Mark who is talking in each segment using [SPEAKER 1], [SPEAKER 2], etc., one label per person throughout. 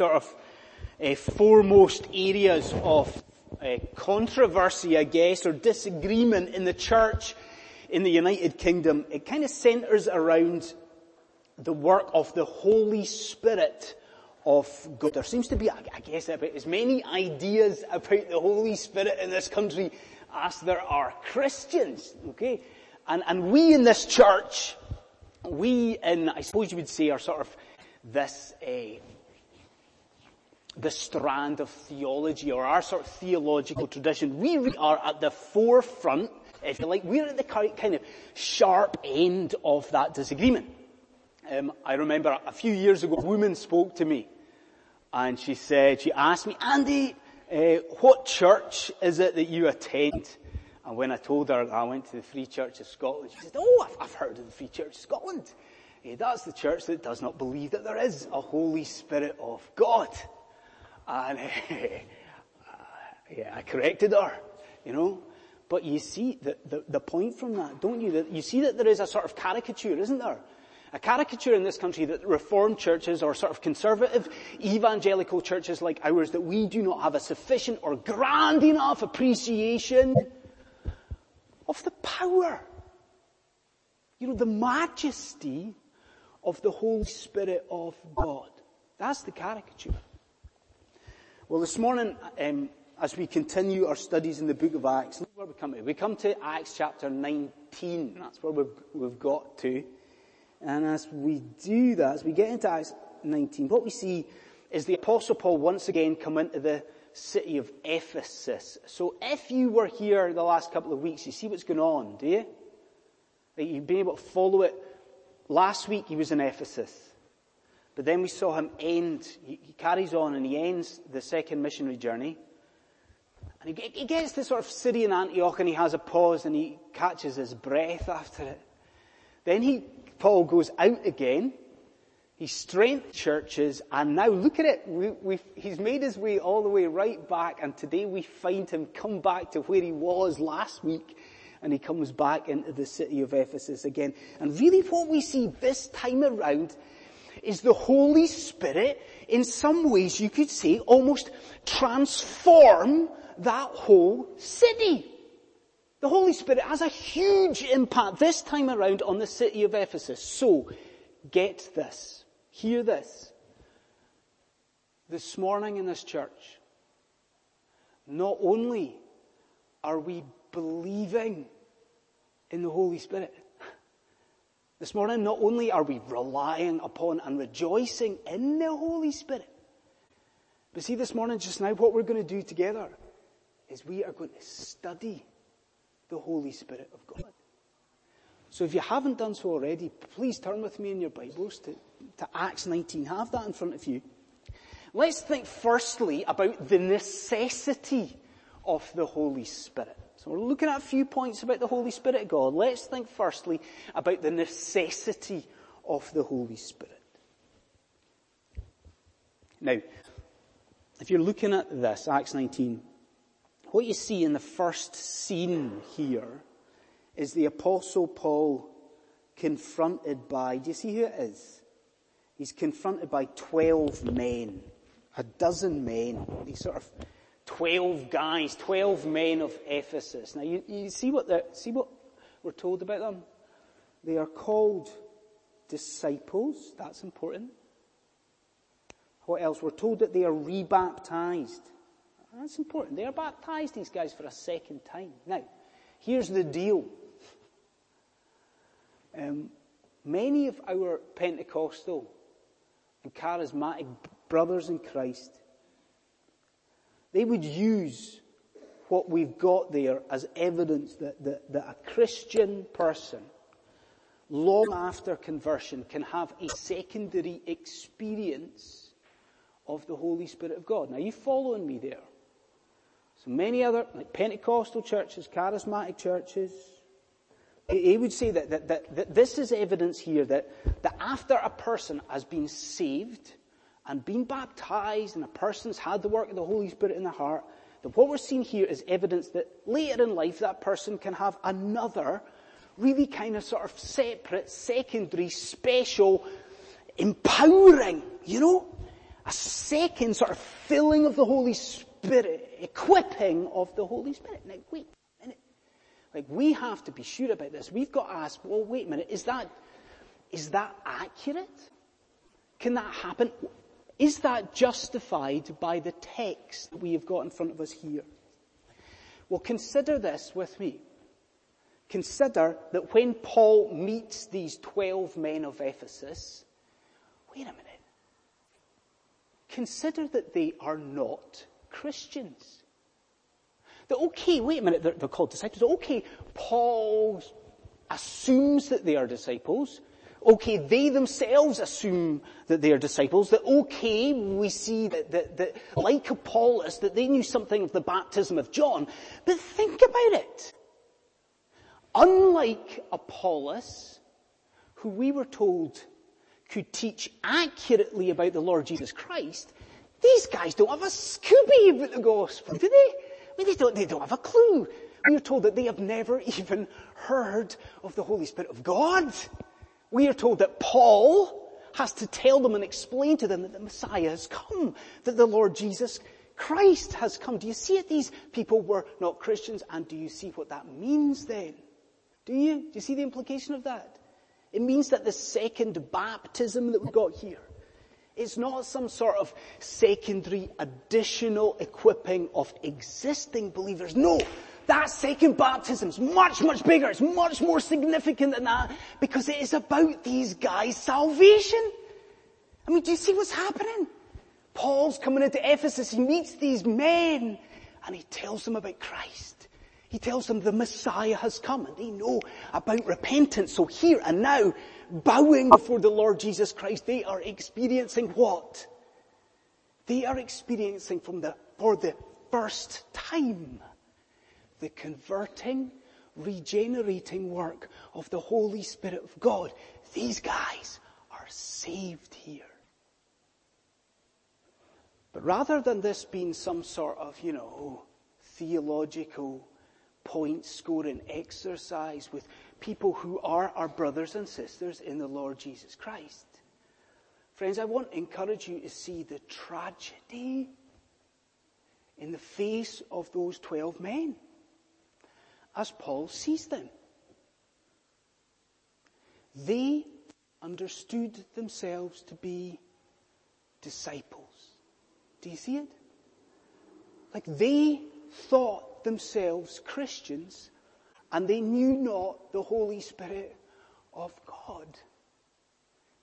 [SPEAKER 1] sort of uh, foremost areas of uh, controversy, I guess, or disagreement in the church in the United Kingdom, it kind of centers around the work of the Holy Spirit of God. There seems to be, I guess, about as many ideas about the Holy Spirit in this country as there are Christians, okay? And, and we in this church, we in, I suppose you would say, are sort of this, uh, the strand of theology or our sort of theological tradition. We are at the forefront, if you like, we're at the kind of sharp end of that disagreement. Um, I remember a few years ago, a woman spoke to me and she said, she asked me, Andy, uh, what church is it that you attend? And when I told her I went to the Free Church of Scotland, she said, oh, I've, heard of the Free Church of Scotland. Uh, that's the church that does not believe that there is a Holy Spirit of God. And uh, yeah, I corrected her, you know. But you see the, the, the point from that, don't you? That you see that there is a sort of caricature, isn't there? A caricature in this country that reformed churches or sort of conservative evangelical churches like ours that we do not have a sufficient or grand enough appreciation of the power, you know, the majesty of the Holy Spirit of God. That's the caricature. Well, this morning, um, as we continue our studies in the book of Acts, look where we come to. We come to Acts chapter 19. That's where we've, we've got to. And as we do that, as we get into Acts 19, what we see is the apostle Paul once again come into the city of Ephesus. So if you were here the last couple of weeks, you see what's going on, do you? You've been able to follow it. Last week he was in Ephesus. But then we saw him end, he, carries on and he ends the second missionary journey. And he, he gets to sort of Syrian Antioch and he has a pause and he catches his breath after it. Then he Paul goes out again. He strengthens churches and now look at it. We, he's made his way all the way right back and today we find him come back to where he was last week and he comes back into the city of Ephesus again. And really what we see this time around is the Holy Spirit in some ways you could say almost transform that whole city. The Holy Spirit has a huge impact this time around on the city of Ephesus. So, get this. Hear this. This morning in this church, not only are we believing in the Holy Spirit, this morning not only are we relying upon and rejoicing in the Holy Spirit, but see this morning just now what we're going to do together is we are going to study the Holy Spirit of God. So if you haven't done so already, please turn with me in your Bibles to, to Acts 19. Have that in front of you. Let's think firstly about the necessity of the Holy Spirit. So we're looking at a few points about the Holy Spirit of God. Let's think firstly about the necessity of the Holy Spirit. Now, if you're looking at this, Acts 19, what you see in the first scene here is the apostle Paul confronted by, do you see who it is? He's confronted by 12 men, a dozen men, these sort of 12 guys, 12 men of Ephesus. Now you, you see what see what we're told about them? They are called disciples, that's important. What else? We're told that they are rebaptized. That's important. They are baptized, these guys, for a second time. Now, here's the deal. Um, many of our Pentecostal and charismatic brothers in Christ, they would use what we've got there as evidence that, that, that a Christian person, long after conversion, can have a secondary experience of the Holy Spirit of God. Now, you following me there? So many other, like Pentecostal churches, charismatic churches, he would say that, that, that, that, this is evidence here that, that after a person has been saved and been baptized and a person's had the work of the Holy Spirit in their heart, that what we're seeing here is evidence that later in life that person can have another really kind of sort of separate, secondary, special, empowering, you know, a second sort of filling of the Holy Spirit, equipping of the Holy Spirit. Now, wait a minute. Like, we have to be sure about this. We've got to ask, well, wait a minute, is that, is that accurate? Can that happen? Is that justified by the text that we have got in front of us here? Well, consider this with me. Consider that when Paul meets these 12 men of Ephesus, wait a minute. Consider that they are not Christians. That okay, wait a minute, they're, they're called disciples. Okay, Paul assumes that they are disciples. Okay, they themselves assume that they are disciples. That okay, we see that, that, that like Apollos, that they knew something of the baptism of John. But think about it. Unlike Apollos, who we were told could teach accurately about the Lord Jesus Christ, these guys don't have a Scooby about the gospel, do they? I mean, they don't, they don't have a clue. We are told that they have never even heard of the Holy Spirit of God. We are told that Paul has to tell them and explain to them that the Messiah has come, that the Lord Jesus Christ has come. Do you see it? These people were not Christians, and do you see what that means then? Do you? Do you see the implication of that? It means that the second baptism that we've got here is not some sort of secondary additional equipping of existing believers. No, that second baptism is much, much bigger. It's much more significant than that because it is about these guys' salvation. I mean, do you see what's happening? Paul's coming into Ephesus. He meets these men and he tells them about Christ. He tells them the Messiah has come and they know about repentance. So here and now, bowing before the Lord Jesus Christ, they are experiencing what? They are experiencing from the, for the first time, the converting, regenerating work of the Holy Spirit of God. These guys are saved here. But rather than this being some sort of, you know, theological point scoring exercise with people who are our brothers and sisters in the Lord Jesus Christ. Friends, I want to encourage you to see the tragedy in the face of those 12 men as Paul sees them. They understood themselves to be disciples. Do you see it? Like they thought themselves Christians and they knew not the Holy Spirit of God.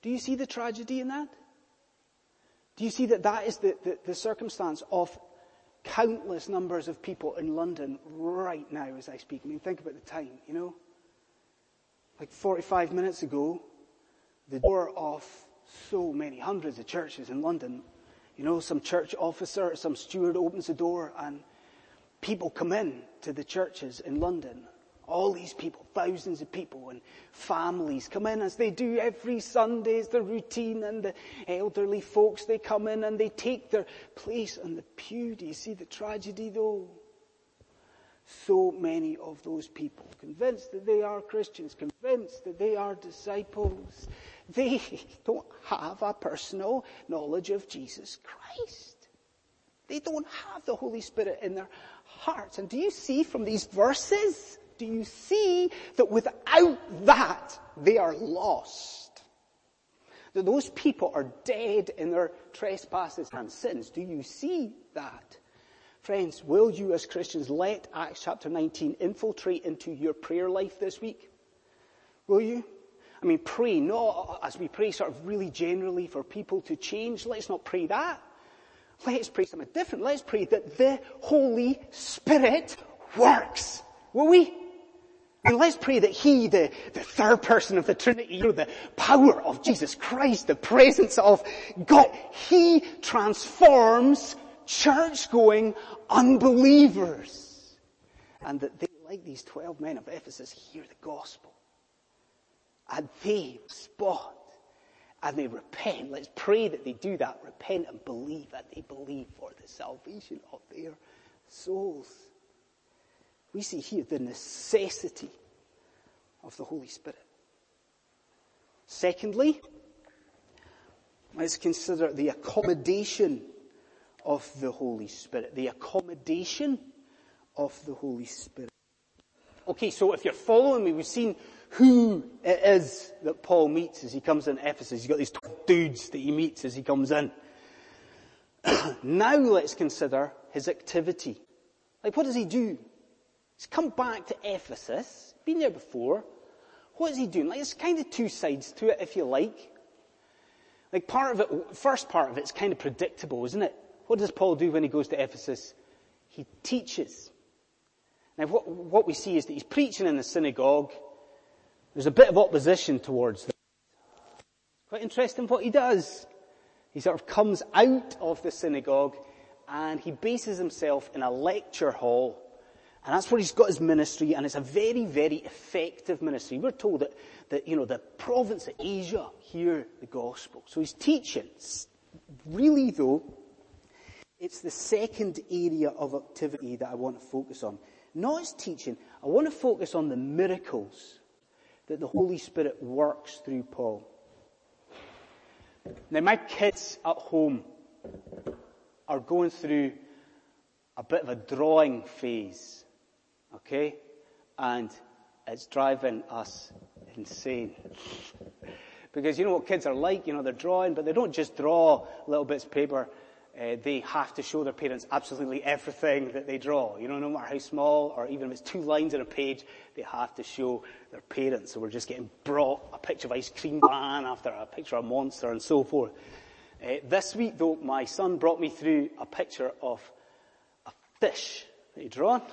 [SPEAKER 1] Do you see the tragedy in that? Do you see that that is the, the, the, circumstance of countless numbers of people in London right now as I speak? I mean, think about the time, you know? Like 45 minutes ago, the door of so many hundreds of churches in London, you know, some church officer, some steward opens the door and people come in to the churches in London. All these people, thousands of people and families come in as they do every Sunday. It's the routine and the elderly folks, they come in and they take their place on the pew. Do you see the tragedy though? So many of those people, convinced that they are Christians, convinced that they are disciples, they don't have a personal knowledge of Jesus Christ. They don't have the Holy Spirit in their hearts. And do you see from these verses, do you see that without that, they are lost? That those people are dead in their trespasses and sins. Do you see that? Friends, will you as Christians let Acts chapter 19 infiltrate into your prayer life this week? Will you? I mean, pray, not as we pray sort of really generally for people to change. Let's not pray that. Let's pray something different. Let's pray that the Holy Spirit works. Will we? And let's pray that He, the, the third person of the Trinity, you know, the power of Jesus Christ, the presence of God, He transforms church-going unbelievers. And that they, like these 12 men of Ephesus, hear the gospel. And they spot and they repent. Let's pray that they do that, repent and believe, that they believe for the salvation of their souls. We see here the necessity of the Holy Spirit. Secondly, let's consider the accommodation of the Holy Spirit. The accommodation of the Holy Spirit. Okay, so if you're following me, we've seen who it is that Paul meets as he comes in Ephesus. He's got these dudes that he meets as he comes in. now let's consider his activity. Like what does he do? He's come back to Ephesus, been there before. What is he doing? Like, it's kind of two sides to it, if you like. Like, part of it, first part of it's kind of predictable, isn't it? What does Paul do when he goes to Ephesus? He teaches. Now, what, what we see is that he's preaching in the synagogue. There's a bit of opposition towards that. Quite interesting what he does. He sort of comes out of the synagogue and he bases himself in a lecture hall and that's where he's got his ministry, and it's a very, very effective ministry. We're told that, that you know, the province of Asia hear the gospel. So he's teaching. Really though, it's the second area of activity that I want to focus on. Not his teaching, I want to focus on the miracles that the Holy Spirit works through Paul. Now my kids at home are going through a bit of a drawing phase. Okay? And it's driving us insane. because you know what kids are like, you know, they're drawing, but they don't just draw little bits of paper. Uh, they have to show their parents absolutely everything that they draw. You know, no matter how small, or even if it's two lines on a page, they have to show their parents. So we're just getting brought a picture of ice cream man after a picture of a monster and so forth. Uh, this week though, my son brought me through a picture of a fish that he drawn.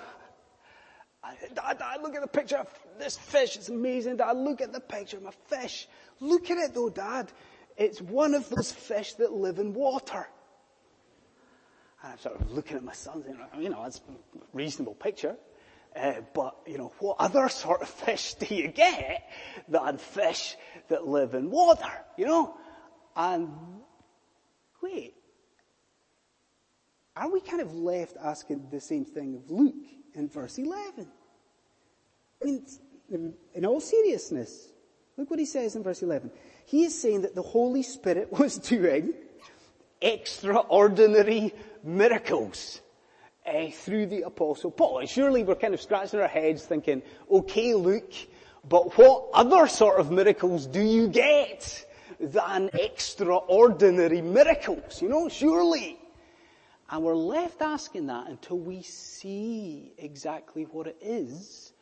[SPEAKER 1] Dad, look at the picture of this fish. It's amazing. Dad, look at the picture of my fish. Look at it though, Dad. It's one of those fish that live in water. And I'm sort of looking at my son you know, it's a reasonable picture. Uh, but, you know, what other sort of fish do you get than fish that live in water, you know? And, wait, are we kind of left asking the same thing of Luke? In verse 11. I mean, in all seriousness, look what he says in verse 11. He is saying that the Holy Spirit was doing extraordinary miracles uh, through the Apostle Paul. And surely we're kind of scratching our heads thinking, okay, Luke, but what other sort of miracles do you get than extraordinary miracles? You know, surely. And we're left asking that until we see exactly what it is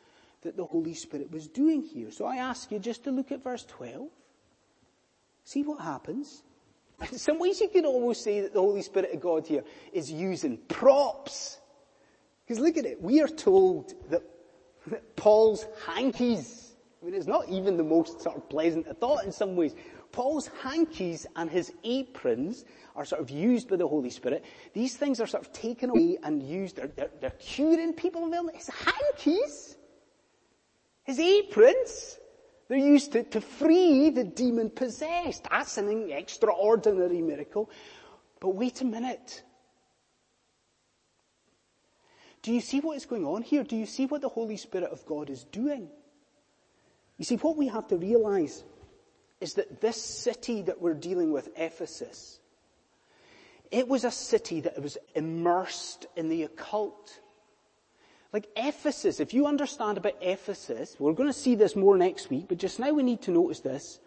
[SPEAKER 1] that the Holy Spirit was doing here. So I ask you just to look at verse 12. See what happens. In some ways you could almost say that the Holy Spirit of God here is using props. Because look at it. We are told that, that Paul's hankies, I mean it's not even the most sort of pleasant thought in some ways. Paul's hankies and his aprons are sort of used by the Holy Spirit. These things are sort of taken away and used. They're, they're, they're curing people. His hankies, his aprons, they're used to, to free the demon possessed. That's an extraordinary miracle. But wait a minute. Do you see what is going on here? Do you see what the Holy Spirit of God is doing? You see, what we have to realize is that this city that we're dealing with, Ephesus, it was a city that was immersed in the occult. Like Ephesus, if you understand about Ephesus, we're going to see this more next week, but just now we need to notice this.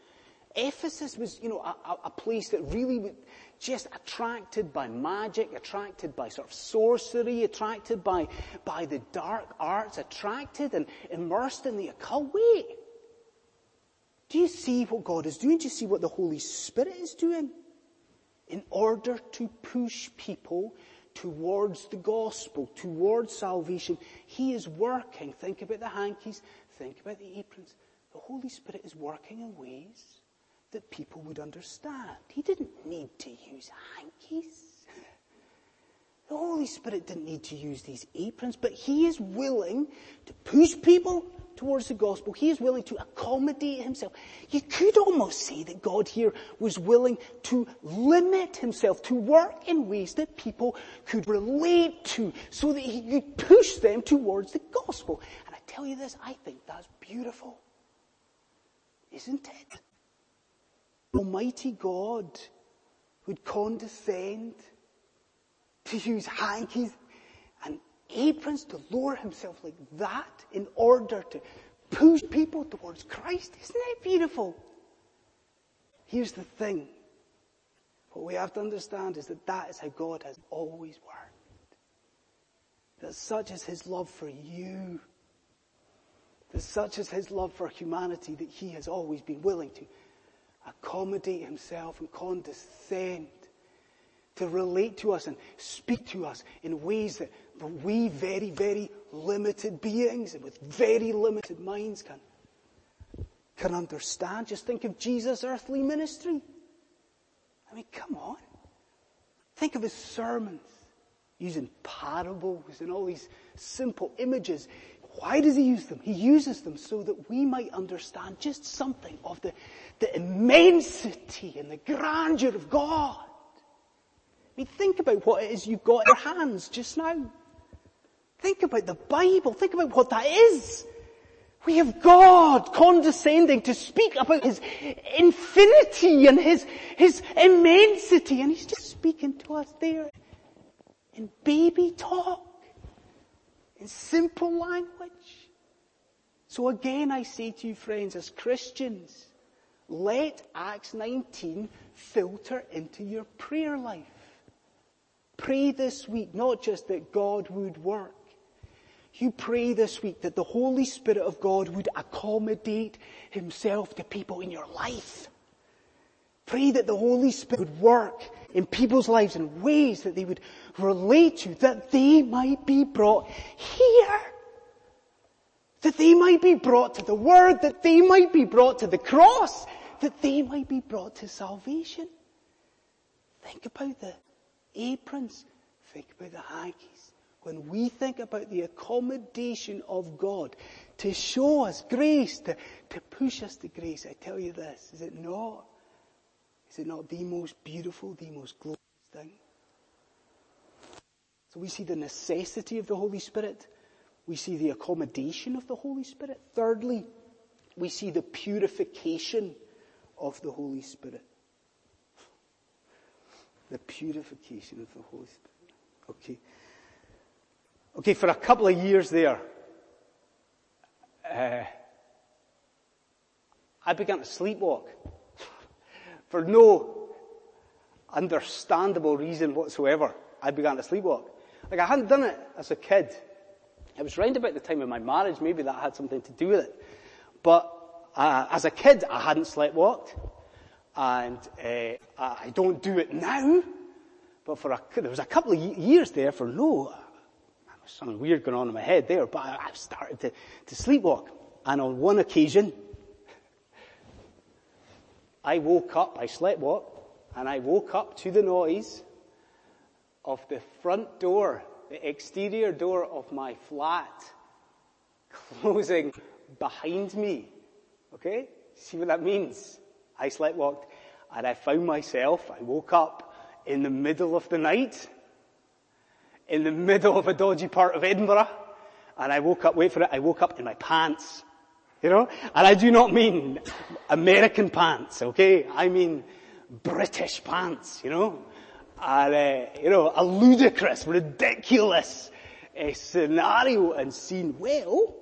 [SPEAKER 1] Ephesus was, you know, a, a place that really was just attracted by magic, attracted by sort of sorcery, attracted by, by the dark arts, attracted and immersed in the occult. Wait, do you see what God is doing? Do you see what the Holy Spirit is doing? In order to push people towards the gospel, towards salvation, He is working. Think about the hankies, think about the aprons. The Holy Spirit is working in ways that people would understand. He didn't need to use hankies. The Holy Spirit didn't need to use these aprons, but He is willing to push people towards the gospel. He is willing to accommodate himself. You could almost say that God here was willing to limit himself, to work in ways that people could relate to, so that he could push them towards the gospel. And I tell you this, I think that's beautiful. Isn't it? Almighty God would condescend to use hankies and aprons to lower himself like that in order to push people towards Christ. Isn't that beautiful? Here's the thing. What we have to understand is that that is how God has always worked. That such is His love for you. That such is His love for humanity that He has always been willing to accommodate Himself and condescend to relate to us and speak to us in ways that we very, very limited beings and with very limited minds can, can understand. Just think of Jesus' earthly ministry. I mean, come on. Think of his sermons using parables and all these simple images. Why does he use them? He uses them so that we might understand just something of the, the immensity and the grandeur of God. I mean, think about what it is you've got in your hands just now. Think about the Bible. Think about what that is. We have God condescending to speak about His infinity and His, His immensity and He's just speaking to us there in baby talk, in simple language. So again I say to you friends, as Christians, let Acts 19 filter into your prayer life. Pray this week, not just that God would work. You pray this week that the Holy Spirit of God would accommodate Himself to people in your life. Pray that the Holy Spirit would work in people's lives in ways that they would relate to, that they might be brought here. That they might be brought to the Word, that they might be brought to the cross, that they might be brought to salvation. Think about the aprons. Think about the hankies. When we think about the accommodation of God to show us grace, to, to push us to grace, I tell you this, is it not? Is it not the most beautiful, the most glorious thing? So we see the necessity of the Holy Spirit. We see the accommodation of the Holy Spirit. Thirdly, we see the purification of the Holy Spirit the purification of the Holy Spirit. Okay. Okay, for a couple of years there, uh, I began to sleepwalk for no understandable reason whatsoever. I began to sleepwalk. Like I hadn't done it as a kid. It was round about the time of my marriage. Maybe that had something to do with it. But uh, as a kid, I hadn't sleepwalked and uh, I don't do it now. But for a, there was a couple of years there for no, something weird going on in my head there, but I, I started to, to sleepwalk. And on one occasion, I woke up, I sleepwalked, and I woke up to the noise of the front door, the exterior door of my flat closing behind me. Okay? See what that means? I sleepwalked and I found myself, I woke up in the middle of the night, in the middle of a dodgy part of Edinburgh, and I woke up, wait for it, I woke up in my pants. You know? And I do not mean American pants, okay? I mean British pants, you know? And, uh, you know, a ludicrous, ridiculous uh, scenario and scene. Well,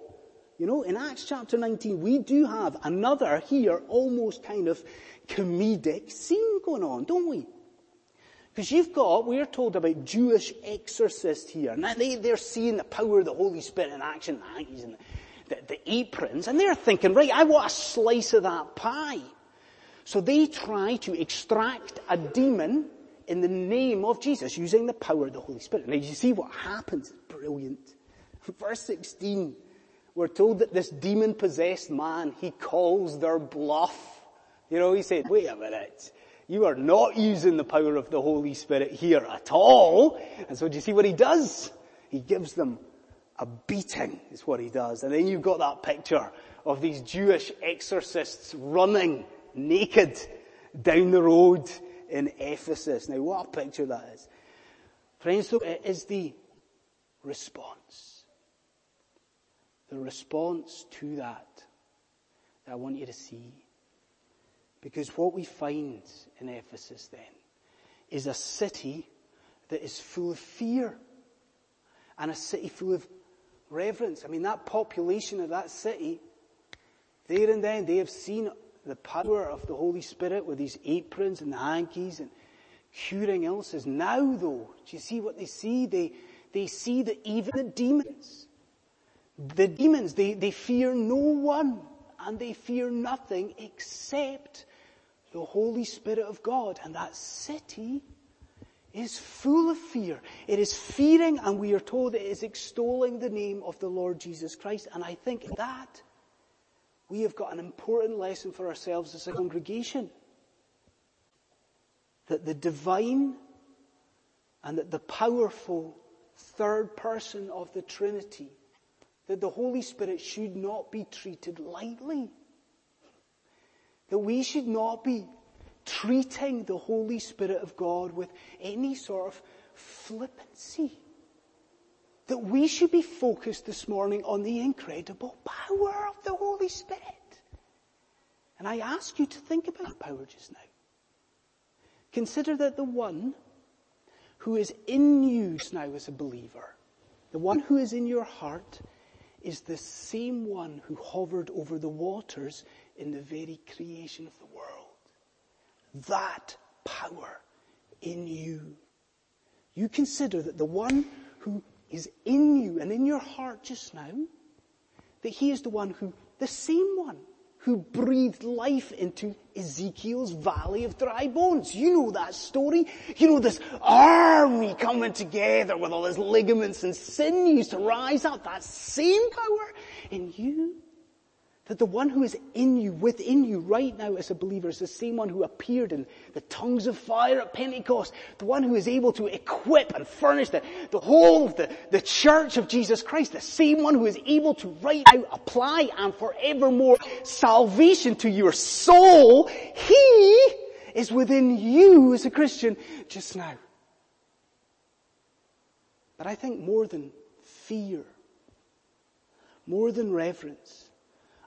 [SPEAKER 1] you know, in Acts chapter 19, we do have another here almost kind of comedic scene going on, don't we? Because you've got, we're told about Jewish exorcists here. Now they, they're seeing the power of the Holy Spirit in action, and the, the aprons, and they're thinking, right, I want a slice of that pie. So they try to extract a demon in the name of Jesus using the power of the Holy Spirit. Now you see what happens. It's brilliant. Verse 16, we're told that this demon possessed man, he calls their bluff. You know, he said, wait a minute. You are not using the power of the Holy Spirit here at all. And so do you see what he does? He gives them a beating is what he does. And then you've got that picture of these Jewish exorcists running naked down the road in Ephesus. Now what a picture that is. Friends, so it is the response. The response to that that I want you to see. Because what we find in Ephesus then is a city that is full of fear and a city full of reverence. I mean, that population of that city, there and then, they have seen the power of the Holy Spirit with these aprons and the hankies and curing illnesses. Now though, do you see what they see? They, they see that even the demons, the demons, they, they fear no one and they fear nothing except the Holy Spirit of God. And that city is full of fear. It is fearing and we are told it is extolling the name of the Lord Jesus Christ. And I think that we have got an important lesson for ourselves as a congregation. That the divine and that the powerful third person of the Trinity, that the Holy Spirit should not be treated lightly. That we should not be treating the Holy Spirit of God with any sort of flippancy. That we should be focused this morning on the incredible power of the Holy Spirit. And I ask you to think about power just now. Consider that the one who is in you now as a believer, the one who is in your heart, is the same one who hovered over the waters in the very creation of the world. That power in you. You consider that the one who is in you and in your heart just now, that he is the one who, the same one who breathed life into Ezekiel's valley of dry bones. You know that story. You know this army coming together with all his ligaments and sinews to rise up. That same power in you that the one who is in you, within you right now as a believer is the same one who appeared in the tongues of fire at Pentecost. The one who is able to equip and furnish the, the whole of the, the church of Jesus Christ. The same one who is able to right now apply and forevermore salvation to your soul. He is within you as a Christian just now. But I think more than fear, more than reverence,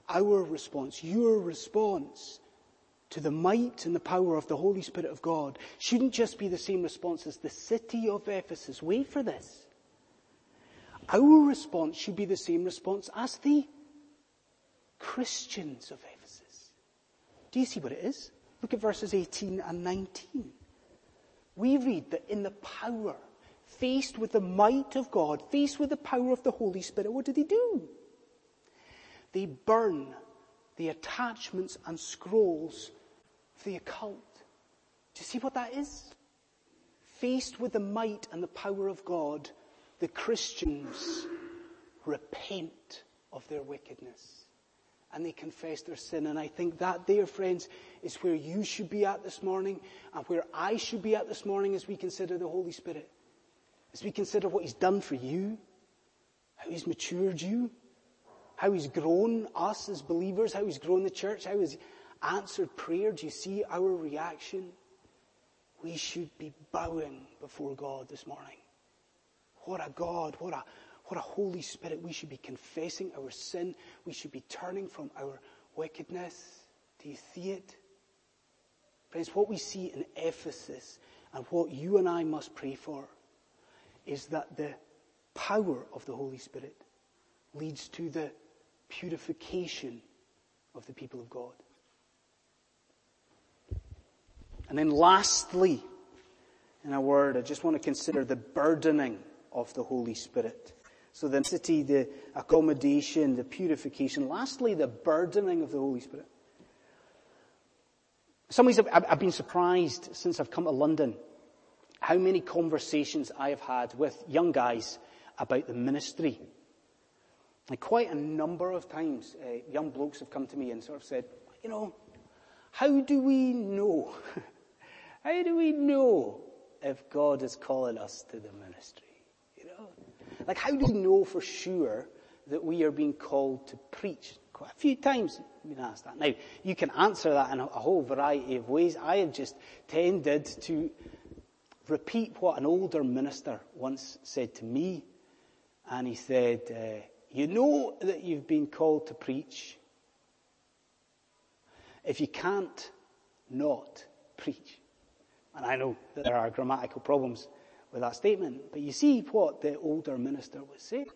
[SPEAKER 1] our response, your response to the might and the power of the Holy Spirit of God shouldn't just be the same response as the city of Ephesus. Wait for this. Our response should be the same response as the Christians of Ephesus. Do you see what it is? Look at verses 18 and 19. We read that in the power, faced with the might of God, faced with the power of the Holy Spirit, what did he do? They burn the attachments and scrolls of the occult. Do you see what that is? Faced with the might and the power of God, the Christians repent of their wickedness and they confess their sin. And I think that, dear friends, is where you should be at this morning and where I should be at this morning as we consider the Holy Spirit. As we consider what He's done for you, how He's matured you, how he's grown us as believers, how he's grown the church, how he's answered prayer. Do you see our reaction? We should be bowing before God this morning. What a God, what a, what a Holy Spirit. We should be confessing our sin. We should be turning from our wickedness. Do you see it? Friends, what we see in Ephesus and what you and I must pray for is that the power of the Holy Spirit leads to the purification of the people of God. And then lastly, in a word, I just want to consider the burdening of the Holy Spirit. So the city, the accommodation, the purification. Lastly, the burdening of the Holy Spirit. Some ways I've been surprised since I've come to London how many conversations I have had with young guys about the ministry and quite a number of times, uh, young blokes have come to me and sort of said, you know, how do we know? how do we know if God is calling us to the ministry? You know, like how do we know for sure that we are being called to preach? Quite a few times I've been asked that. Now, you can answer that in a, whole variety of ways. I have just tended to repeat what an older minister once said to me. And he said, uh, you know that you've been called to preach if you can't not preach. And I know that there are grammatical problems with that statement, but you see what the older minister was saying.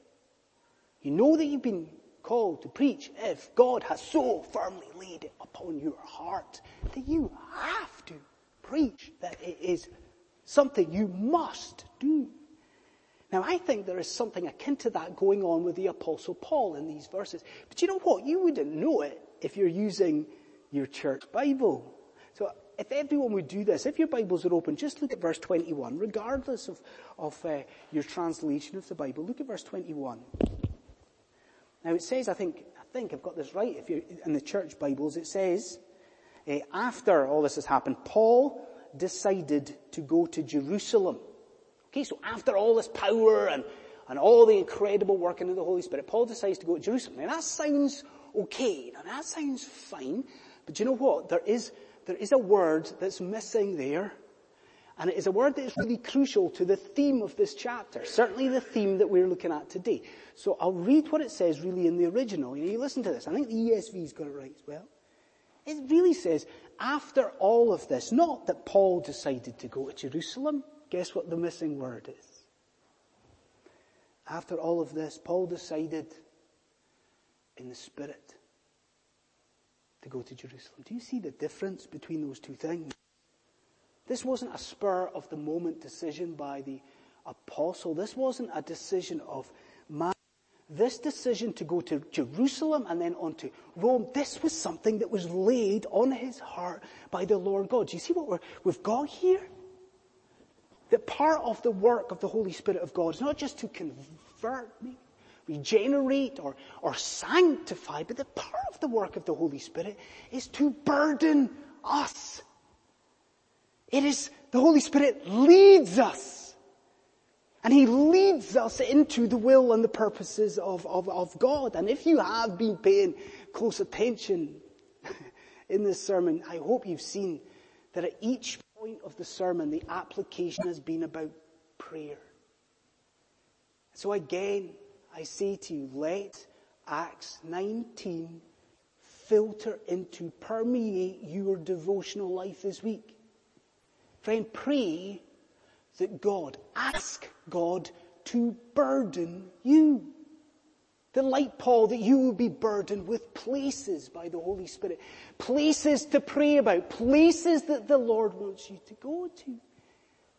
[SPEAKER 1] You know that you've been called to preach if God has so firmly laid it upon your heart that you have to preach, that it is something you must do. Now I think there is something akin to that going on with the apostle Paul in these verses. But you know what? You wouldn't know it if you're using your church Bible. So if everyone would do this, if your Bibles are open, just look at verse 21, regardless of, of uh, your translation of the Bible. Look at verse 21. Now it says, I think, I think I've got this right, if you're in the church Bibles, it says, uh, after all this has happened, Paul decided to go to Jerusalem. Okay, so after all this power and, and all the incredible working of the Holy Spirit, Paul decides to go to Jerusalem. Now that sounds okay, now that sounds fine, but do you know what? There is, there is a word that's missing there. And it is a word that is really crucial to the theme of this chapter. Certainly the theme that we're looking at today. So I'll read what it says really in the original. You, know, you listen to this. I think the ESV's got it right as well. It really says, after all of this, not that Paul decided to go to Jerusalem. Guess what the missing word is? After all of this, Paul decided in the Spirit to go to Jerusalem. Do you see the difference between those two things? This wasn't a spur of the moment decision by the apostle. This wasn't a decision of man. This decision to go to Jerusalem and then on to Rome, this was something that was laid on his heart by the Lord God. Do you see what we've got here? That part of the work of the Holy Spirit of God is not just to convert me, regenerate or, or sanctify, but the part of the work of the Holy Spirit is to burden us. It is, the Holy Spirit leads us. And He leads us into the will and the purposes of, of, of God. And if you have been paying close attention in this sermon, I hope you've seen that at each point of the sermon, the application has been about prayer. So again, I say to you, let Acts 19 filter into, permeate your devotional life this week. Friend, pray that God, ask God to burden you. That like Paul, that you will be burdened with places by the Holy Spirit. Places to pray about. Places that the Lord wants you to go to.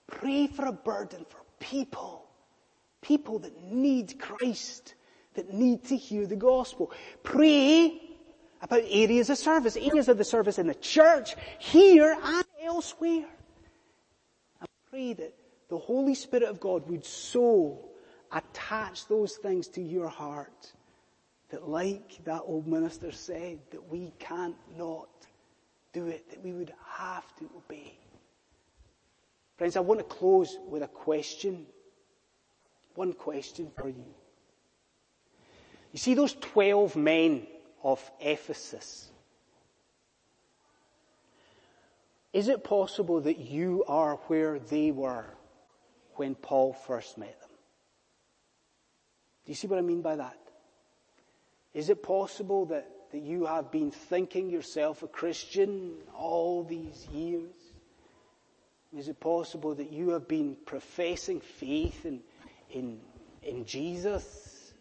[SPEAKER 1] Pray for a burden for people. People that need Christ. That need to hear the gospel. Pray about areas of service. Areas of the service in the church, here and elsewhere I pray that the Holy Spirit of God would so attach those things to your heart that like that old minister said, that we can't not do it, that we would have to obey. Friends, I want to close with a question. One question for you. You see those 12 men of Ephesus? Is it possible that you are where they were when Paul first met them? Do you see what I mean by that? Is it possible that, that you have been thinking yourself a Christian all these years? Is it possible that you have been professing faith in, in, in Jesus?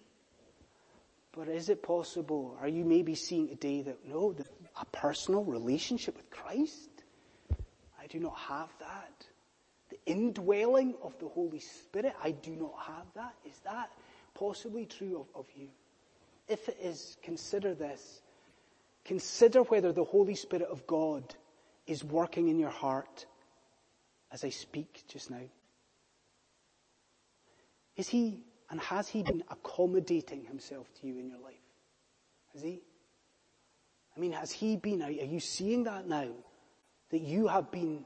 [SPEAKER 1] But is it possible, are you maybe seeing today that no, a personal relationship with Christ? I do not have that. The indwelling of the Holy Spirit, I do not have that. Is that possibly true of, of you? If it is, consider this. Consider whether the Holy Spirit of God is working in your heart as I speak just now. Is he and has he been accommodating himself to you in your life? Has he? I mean, has he been, are you seeing that now? that you have been,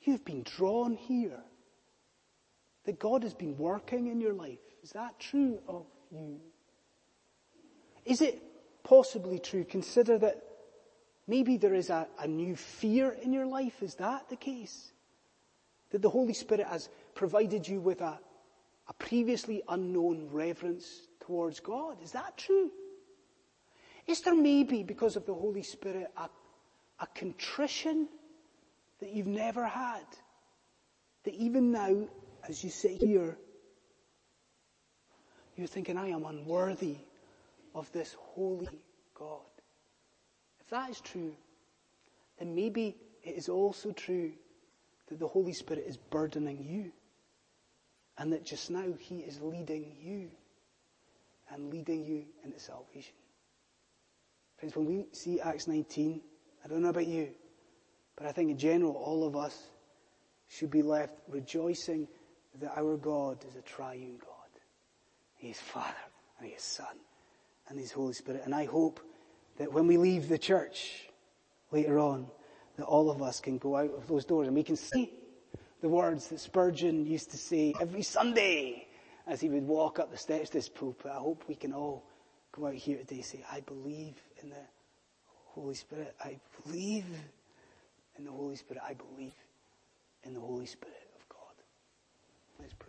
[SPEAKER 1] you've been drawn here. That God has been working in your life. Is that true of you? Is it possibly true? Consider that maybe there is a, a new fear in your life. Is that the case? That the Holy Spirit has provided you with a, a previously unknown reverence towards God. Is that true? Is there maybe, because of the Holy Spirit, a a contrition that you've never had. That even now, as you sit here, you're thinking, I am unworthy of this holy God. If that is true, then maybe it is also true that the Holy Spirit is burdening you. And that just now He is leading you and leading you into salvation. Friends, when we see Acts 19, I don't know about you, but I think in general all of us should be left rejoicing that our God is a triune God. He is Father and He is Son and He is Holy Spirit. And I hope that when we leave the church later on, that all of us can go out of those doors and we can see the words that Spurgeon used to say every Sunday as he would walk up the steps to this pulpit. I hope we can all go out here today and say, I believe in the Holy Spirit. I believe in the Holy Spirit. I believe in the Holy Spirit of God. Let's pray.